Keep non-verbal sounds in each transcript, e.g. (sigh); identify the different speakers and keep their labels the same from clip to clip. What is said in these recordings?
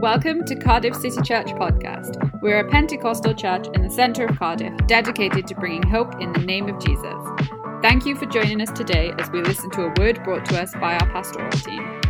Speaker 1: Welcome to Cardiff City Church podcast. We're a Pentecostal church in the centre of Cardiff dedicated to bringing hope in the name of Jesus. Thank you for joining us today as we listen to a word brought to us by our pastoral team.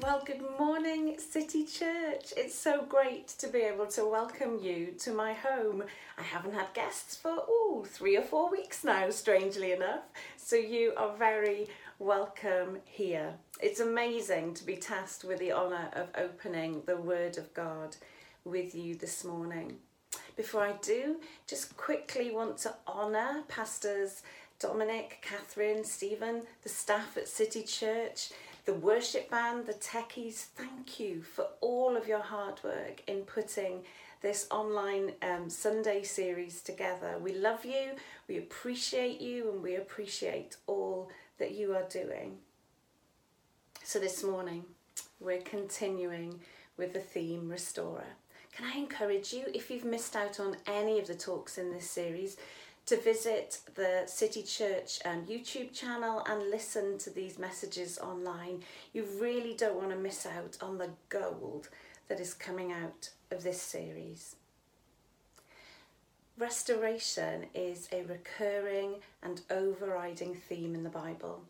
Speaker 2: Well, good morning, City Church. It's so great to be able to welcome you to my home. I haven't had guests for ooh, three or four weeks now, strangely enough. So you are very welcome here. It's amazing to be tasked with the honour of opening the Word of God with you this morning. Before I do, just quickly want to honour Pastors Dominic, Catherine, Stephen, the staff at City Church, the worship band, the techies. Thank you for all of your hard work in putting this online um, Sunday series together. We love you, we appreciate you, and we appreciate all that you are doing. So this morning, we're continuing with the theme Restorer. Can I encourage you, if you've missed out on any of the talks in this series, to visit the City Church um, YouTube channel and listen to these messages online. You really don't want to miss out on the gold that is coming out of this series. Restoration is a recurring and overriding theme in the Bible.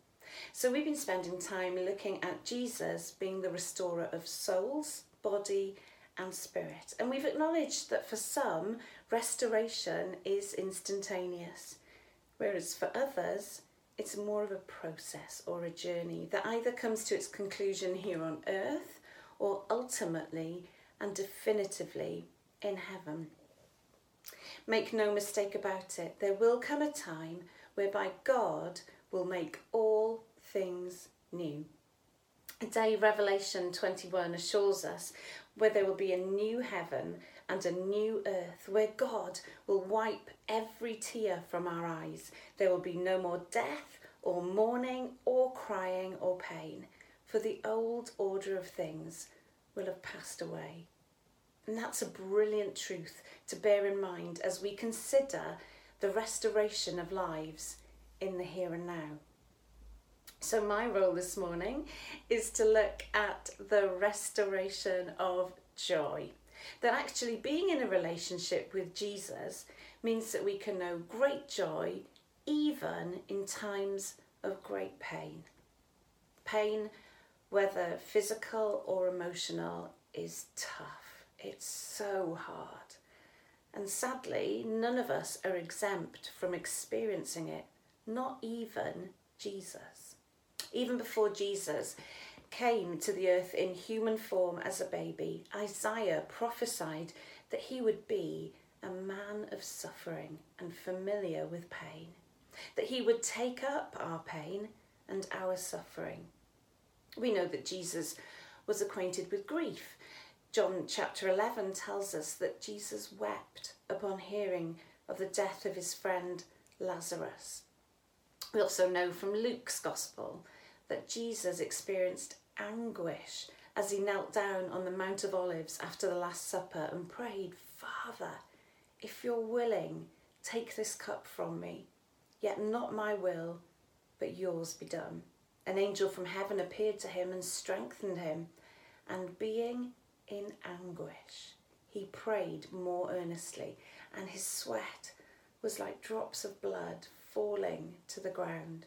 Speaker 2: So, we've been spending time looking at Jesus being the restorer of souls, body, and spirit. And we've acknowledged that for some, restoration is instantaneous, whereas for others, it's more of a process or a journey that either comes to its conclusion here on earth or ultimately and definitively in heaven. Make no mistake about it, there will come a time whereby God will make all things new. Today, Revelation 21 assures us where there will be a new heaven and a new earth, where God will wipe every tear from our eyes. There will be no more death, or mourning, or crying, or pain, for the old order of things will have passed away. And that's a brilliant truth to bear in mind as we consider the restoration of lives in the here and now. So, my role this morning is to look at the restoration of joy. That actually being in a relationship with Jesus means that we can know great joy even in times of great pain. Pain, whether physical or emotional, is tough. It's so hard. And sadly, none of us are exempt from experiencing it, not even Jesus. Even before Jesus came to the earth in human form as a baby, Isaiah prophesied that he would be a man of suffering and familiar with pain, that he would take up our pain and our suffering. We know that Jesus was acquainted with grief John chapter 11 tells us that Jesus wept upon hearing of the death of his friend Lazarus. We also know from Luke's Gospel that Jesus experienced anguish as he knelt down on the Mount of Olives after the Last Supper and prayed, Father, if you're willing, take this cup from me, yet not my will, but yours be done. An angel from heaven appeared to him and strengthened him, and being in anguish. He prayed more earnestly, and his sweat was like drops of blood falling to the ground.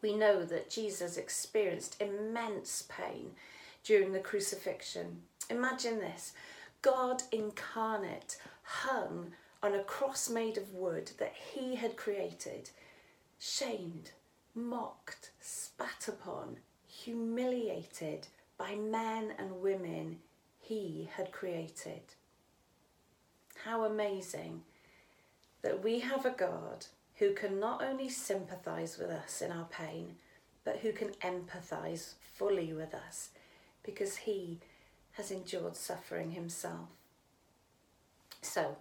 Speaker 2: We know that Jesus experienced immense pain during the crucifixion. Imagine this God incarnate hung on a cross made of wood that he had created, shamed, mocked, spat upon, humiliated, by men and women he had created. How amazing that we have a God who can not only sympathize with us in our pain, but who can empathize fully with us because he has endured suffering himself. So,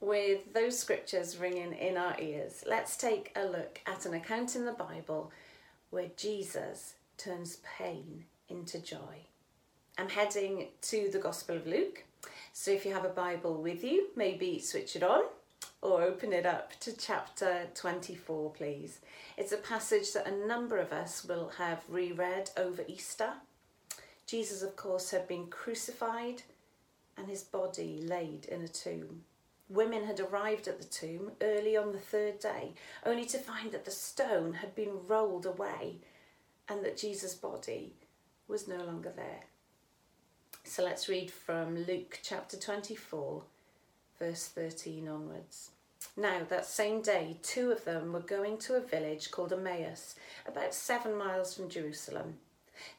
Speaker 2: with those scriptures ringing in our ears, let's take a look at an account in the Bible where Jesus turns pain into joy. I'm heading to the Gospel of Luke, so if you have a Bible with you, maybe switch it on or open it up to chapter 24, please. It's a passage that a number of us will have reread over Easter. Jesus, of course, had been crucified and his body laid in a tomb. Women had arrived at the tomb early on the third day, only to find that the stone had been rolled away and that Jesus' body was no longer there. So let's read from Luke chapter 24, verse 13 onwards. Now, that same day, two of them were going to a village called Emmaus, about seven miles from Jerusalem.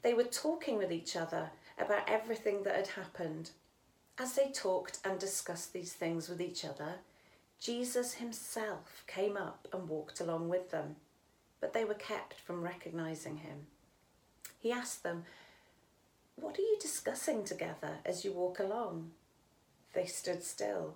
Speaker 2: They were talking with each other about everything that had happened. As they talked and discussed these things with each other, Jesus himself came up and walked along with them, but they were kept from recognizing him. He asked them, What are you discussing together as you walk along? They stood still,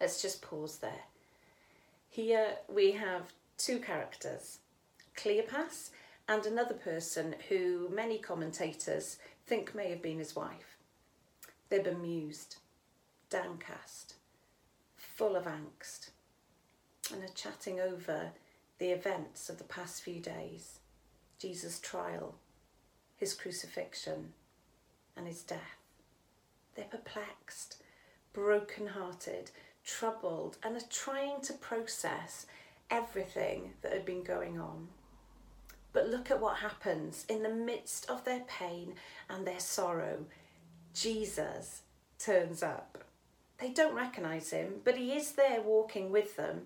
Speaker 2: Let's just pause there. Here we have two characters Cleopas and another person who many commentators think may have been his wife. They're bemused, downcast, full of angst, and are chatting over the events of the past few days Jesus' trial, his crucifixion, and his death. They're perplexed, broken hearted, troubled, and are trying to process everything that had been going on. But look at what happens in the midst of their pain and their sorrow. Jesus turns up. They don't recognise him, but he is there walking with them.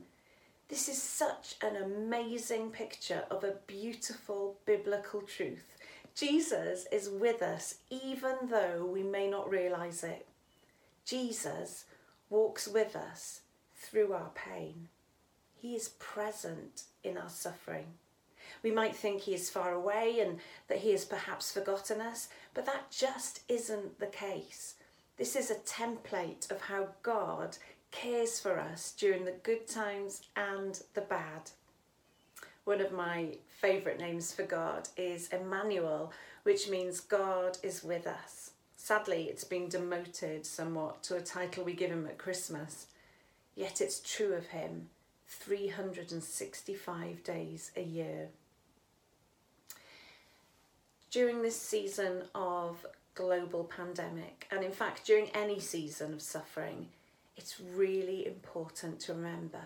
Speaker 2: This is such an amazing picture of a beautiful biblical truth. Jesus is with us even though we may not realise it. Jesus walks with us through our pain. He is present in our suffering. We might think he is far away and that he has perhaps forgotten us, but that just isn't the case. This is a template of how God cares for us during the good times and the bad. One of my favourite names for God is Emmanuel, which means God is with us. Sadly, it's been demoted somewhat to a title we give him at Christmas, yet it's true of him 365 days a year. During this season of global pandemic, and in fact, during any season of suffering, it's really important to remember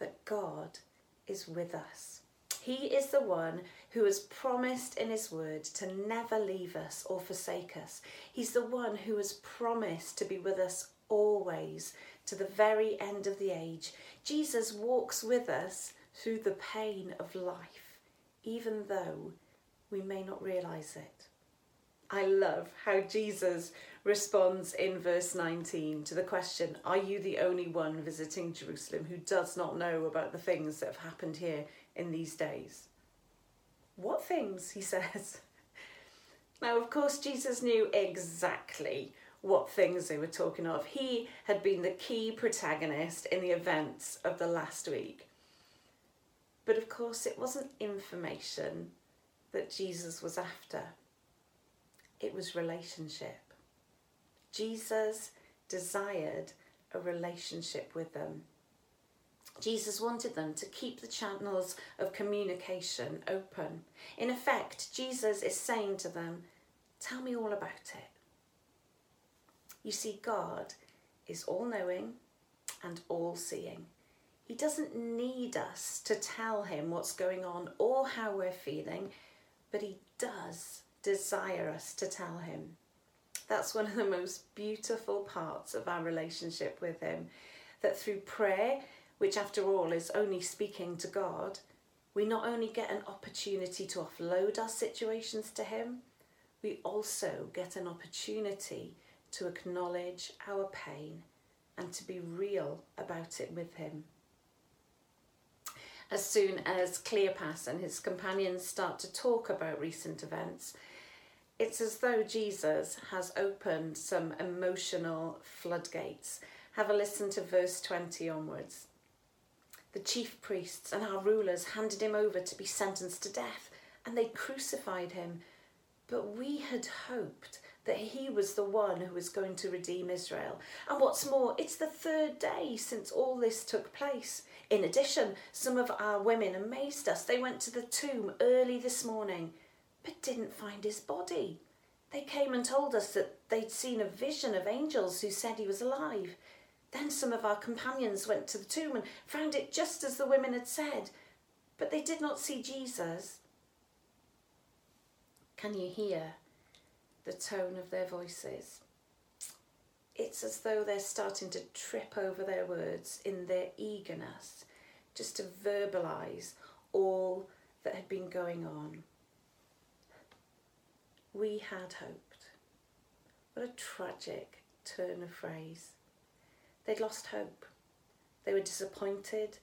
Speaker 2: that God is with us. He is the one who has promised in His word to never leave us or forsake us. He's the one who has promised to be with us always to the very end of the age. Jesus walks with us through the pain of life, even though we may not realize it. I love how Jesus responds in verse 19 to the question Are you the only one visiting Jerusalem who does not know about the things that have happened here in these days? What things? He (laughs) says. Now, of course, Jesus knew exactly what things they were talking of. He had been the key protagonist in the events of the last week. But of course, it wasn't information that Jesus was after, it was relationship. Jesus desired a relationship with them. Jesus wanted them to keep the channels of communication open. In effect, Jesus is saying to them, Tell me all about it. You see, God is all knowing and all seeing. He doesn't need us to tell him what's going on or how we're feeling, but he does desire us to tell him. That's one of the most beautiful parts of our relationship with him. That through prayer, which after all is only speaking to God, we not only get an opportunity to offload our situations to him, we also get an opportunity to acknowledge our pain and to be real about it with him. As soon as Cleopas and his companions start to talk about recent events, It's as though Jesus has opened some emotional floodgates. Have a listen to verse 20 onwards. The chief priests and our rulers handed him over to be sentenced to death, and they crucified him. But we had hoped that he was the one who was going to redeem Israel. And what's more, it's the third day since all this took place. In addition, some of our women amazed us. They went to the tomb early this morning, but didn't find his body. They came and told us that they'd seen a vision of angels who said he was alive. Then some of our companions went to the tomb and found it just as the women had said, but they did not see Jesus. Can you hear the tone of their voices? It's as though they're starting to trip over their words in their eagerness just to verbalise all that had been going on. We had hoped. What a tragic turn of phrase. They'd lost hope. They were disappointed,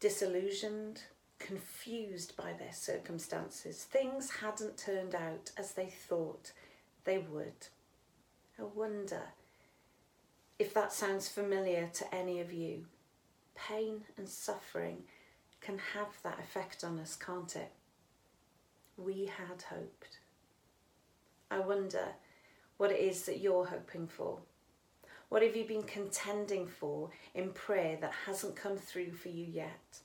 Speaker 2: disillusioned, confused by their circumstances. Things hadn't turned out as they thought they would. I wonder if that sounds familiar to any of you. Pain and suffering can have that effect on us, can't it? We had hoped. I wonder what it is that you're hoping for. What have you been contending for in prayer that hasn't come through for you yet?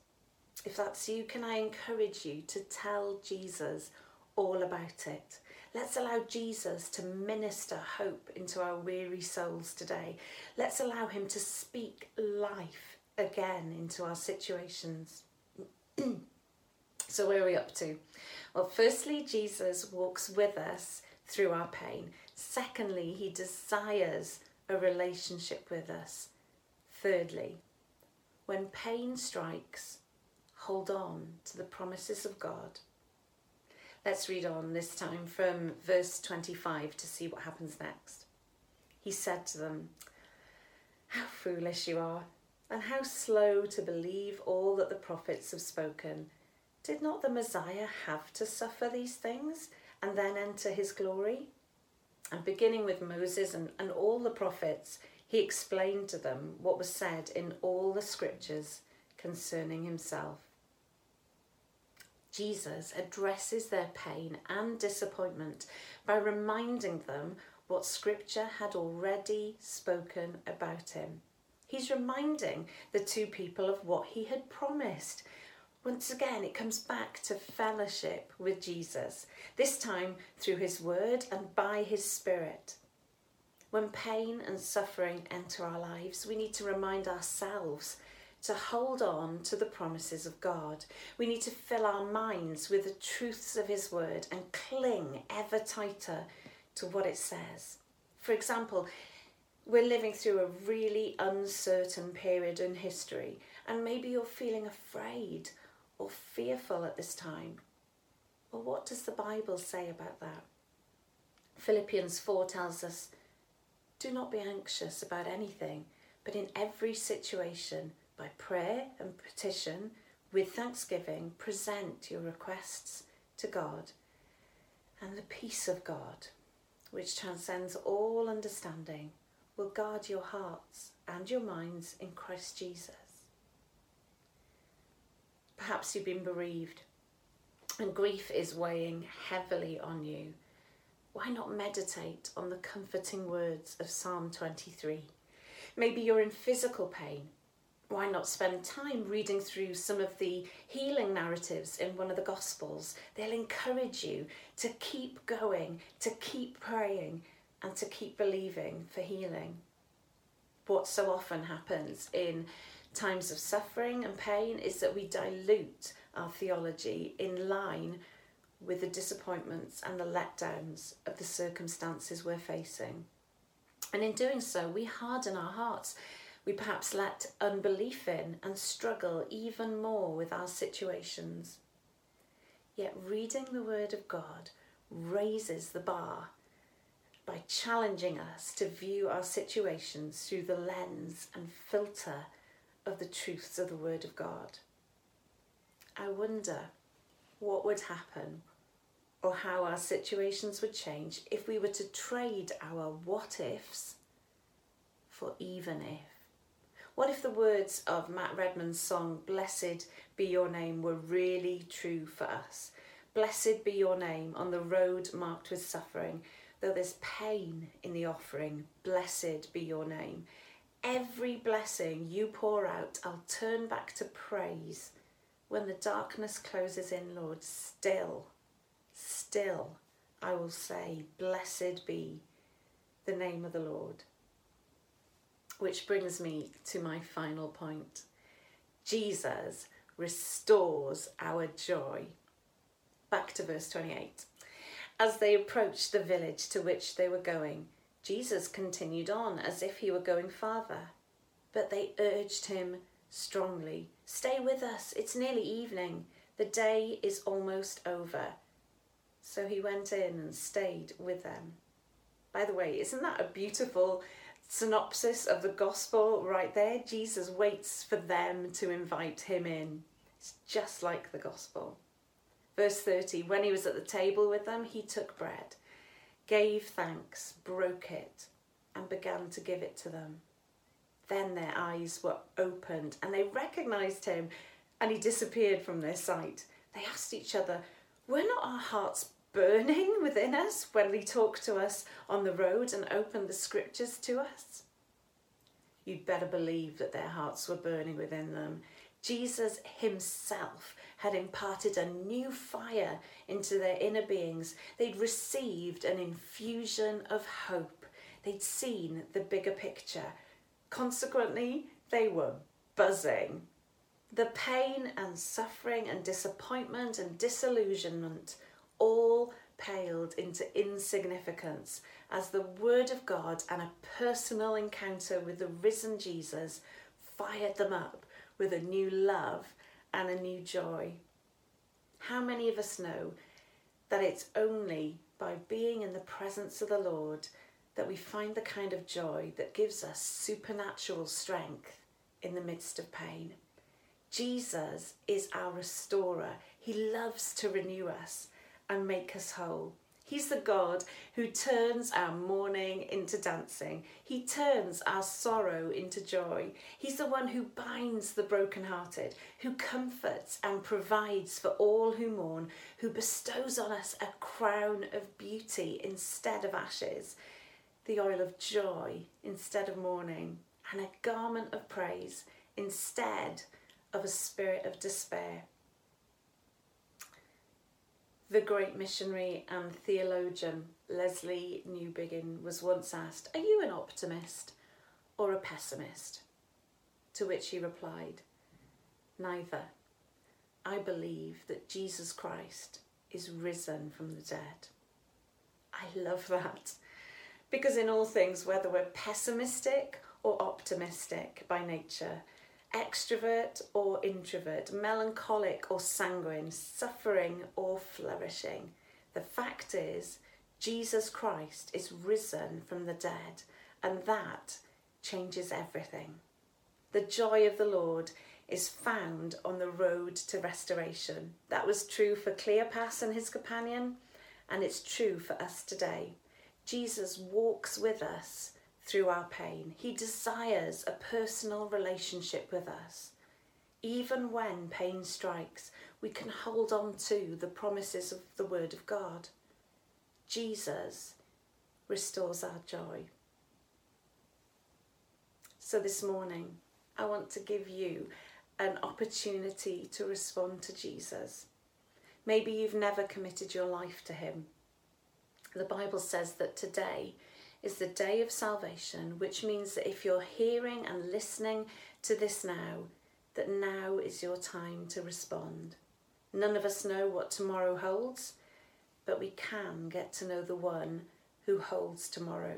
Speaker 2: If that's you, can I encourage you to tell Jesus all about it? Let's allow Jesus to minister hope into our weary souls today. Let's allow him to speak life again into our situations. (clears throat) so, where are we up to? Well, firstly, Jesus walks with us through our pain. Secondly, he desires a relationship with us. Thirdly, when pain strikes, hold on to the promises of God. Let's read on this time from verse 25 to see what happens next. He said to them, How foolish you are, and how slow to believe all that the prophets have spoken. Did not the Messiah have to suffer these things and then enter his glory? And beginning with Moses and, and all the prophets, he explained to them what was said in all the scriptures concerning himself. Jesus addresses their pain and disappointment by reminding them what scripture had already spoken about him. He's reminding the two people of what he had promised once again, it comes back to fellowship with Jesus, this time through his word and by his spirit. When pain and suffering enter our lives, we need to remind ourselves to hold on to the promises of God. We need to fill our minds with the truths of His Word and cling ever tighter to what it says. For example, we're living through a really uncertain period in history, and maybe you're feeling afraid or fearful at this time. Well, what does the Bible say about that? Philippians 4 tells us do not be anxious about anything, but in every situation, by prayer and petition, with thanksgiving, present your requests to God. And the peace of God, which transcends all understanding, will guard your hearts and your minds in Christ Jesus. Perhaps you've been bereaved and grief is weighing heavily on you. Why not meditate on the comforting words of Psalm 23? Maybe you're in physical pain. Why not spend time reading through some of the healing narratives in one of the Gospels? They'll encourage you to keep going, to keep praying, and to keep believing for healing. What so often happens in times of suffering and pain is that we dilute our theology in line with the disappointments and the letdowns of the circumstances we're facing. And in doing so, we harden our hearts. We perhaps let unbelief in and struggle even more with our situations. Yet, reading the Word of God raises the bar by challenging us to view our situations through the lens and filter of the truths of the Word of God. I wonder what would happen or how our situations would change if we were to trade our what ifs for even if. What if the words of Matt Redman's song, Blessed Be Your Name, were really true for us? Blessed be your name on the road marked with suffering. Though there's pain in the offering, blessed be your name. Every blessing you pour out, I'll turn back to praise. When the darkness closes in, Lord, still, still, I will say, Blessed be the name of the Lord. Which brings me to my final point Jesus restores our joy. Back to verse 28. As they approached the village to which they were going, Jesus continued on as if he were going farther. But they urged him strongly Stay with us, it's nearly evening. The day is almost over. So he went in and stayed with them. By the way, isn't that a beautiful synopsis of the gospel right there? Jesus waits for them to invite him in. It's just like the gospel. Verse 30 When he was at the table with them, he took bread, gave thanks, broke it, and began to give it to them. Then their eyes were opened and they recognized him, and he disappeared from their sight. They asked each other, Were not our hearts burning (laughs) within us when he talked to us on the road and opened the scriptures to us? You'd better believe that their hearts were burning within them. Jesus himself had imparted a new fire into their inner beings. They'd received an infusion of hope. They'd seen the bigger picture. Consequently, they were buzzing. The pain and suffering and disappointment and disillusionment all paled into insignificance as the Word of God and a personal encounter with the risen Jesus fired them up with a new love and a new joy. How many of us know that it's only by being in the presence of the Lord that we find the kind of joy that gives us supernatural strength in the midst of pain? Jesus is our restorer. He loves to renew us and make us whole. He's the God who turns our mourning into dancing. He turns our sorrow into joy. He's the one who binds the brokenhearted, who comforts and provides for all who mourn, who bestows on us a crown of beauty instead of ashes, the oil of joy instead of mourning, and a garment of praise instead of a spirit of despair. The great missionary and theologian Lesslie Newbigin was once asked, Are you an optimist or a pessimist? To which he replied, Neither. I believe that Jesus Christ is risen from the dead. I love that. Because in all things, whether we're pessimistic or optimistic by nature, extrovert or introvert, melancholic or sanguine, suffering or flourishing. The fact is, Jesus Christ is risen from the dead, and that changes everything. The joy of the Lord is found on the road to restoration. That was true for Cleopas and his companion, and it's true for us today. Jesus walks with us through our pain. He desires a personal relationship with us. Even when pain strikes, we can hold on to the promises of the Word of God. Jesus restores our joy. So this morning, I want to give you an opportunity to respond to Jesus. Maybe you've never committed your life to Him. The Bible says that today is the day of salvation, which means that if you're hearing and listening to this now, that now is your time to respond. None of us know what tomorrow holds, but we can get to know the one who holds tomorrow.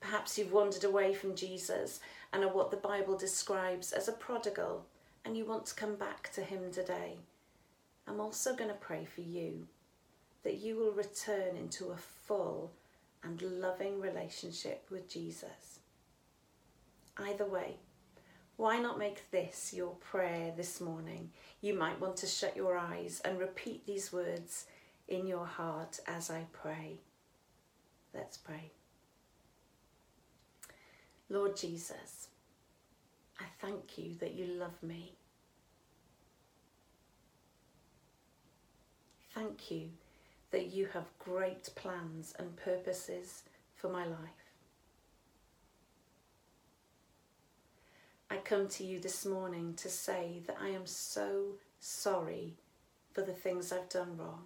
Speaker 2: Perhaps you've wandered away from Jesus and are what the Bible describes as a prodigal, and you want to come back to him today. I'm also going to pray for you that you will return into a full and loving relationship with Jesus. Either way, why not make this your prayer this morning? You might want to shut your eyes and repeat these words in your heart as I pray. Let's pray. Lord Jesus, I thank you that you love me. Thank you that you have great plans and purposes for my life. I come to you this morning to say that I am so sorry for the things I've done wrong.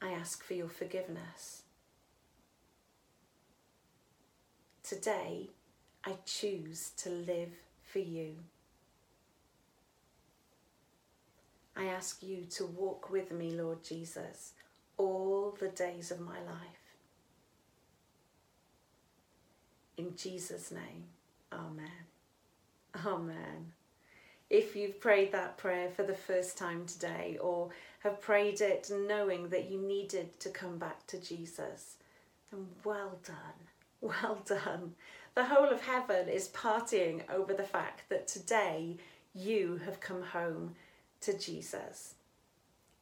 Speaker 2: I ask for your forgiveness. Today, I choose to live for you. I ask you to walk with me, Lord Jesus, all the days of my life. In Jesus' name, Amen. Amen. If you've prayed that prayer for the first time today or have prayed it knowing that you needed to come back to Jesus, then well done. Well done. The whole of heaven is partying over the fact that today you have come home to Jesus.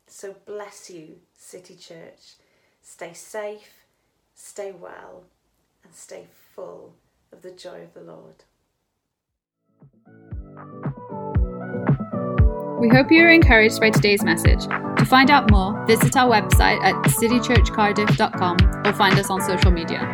Speaker 2: So bless you, City Church. Stay safe, stay well, and stay full of the joy of the Lord.
Speaker 1: We hope you are encouraged by today's message. To find out more, visit our website at citychurchcardiff.com or find us on social media.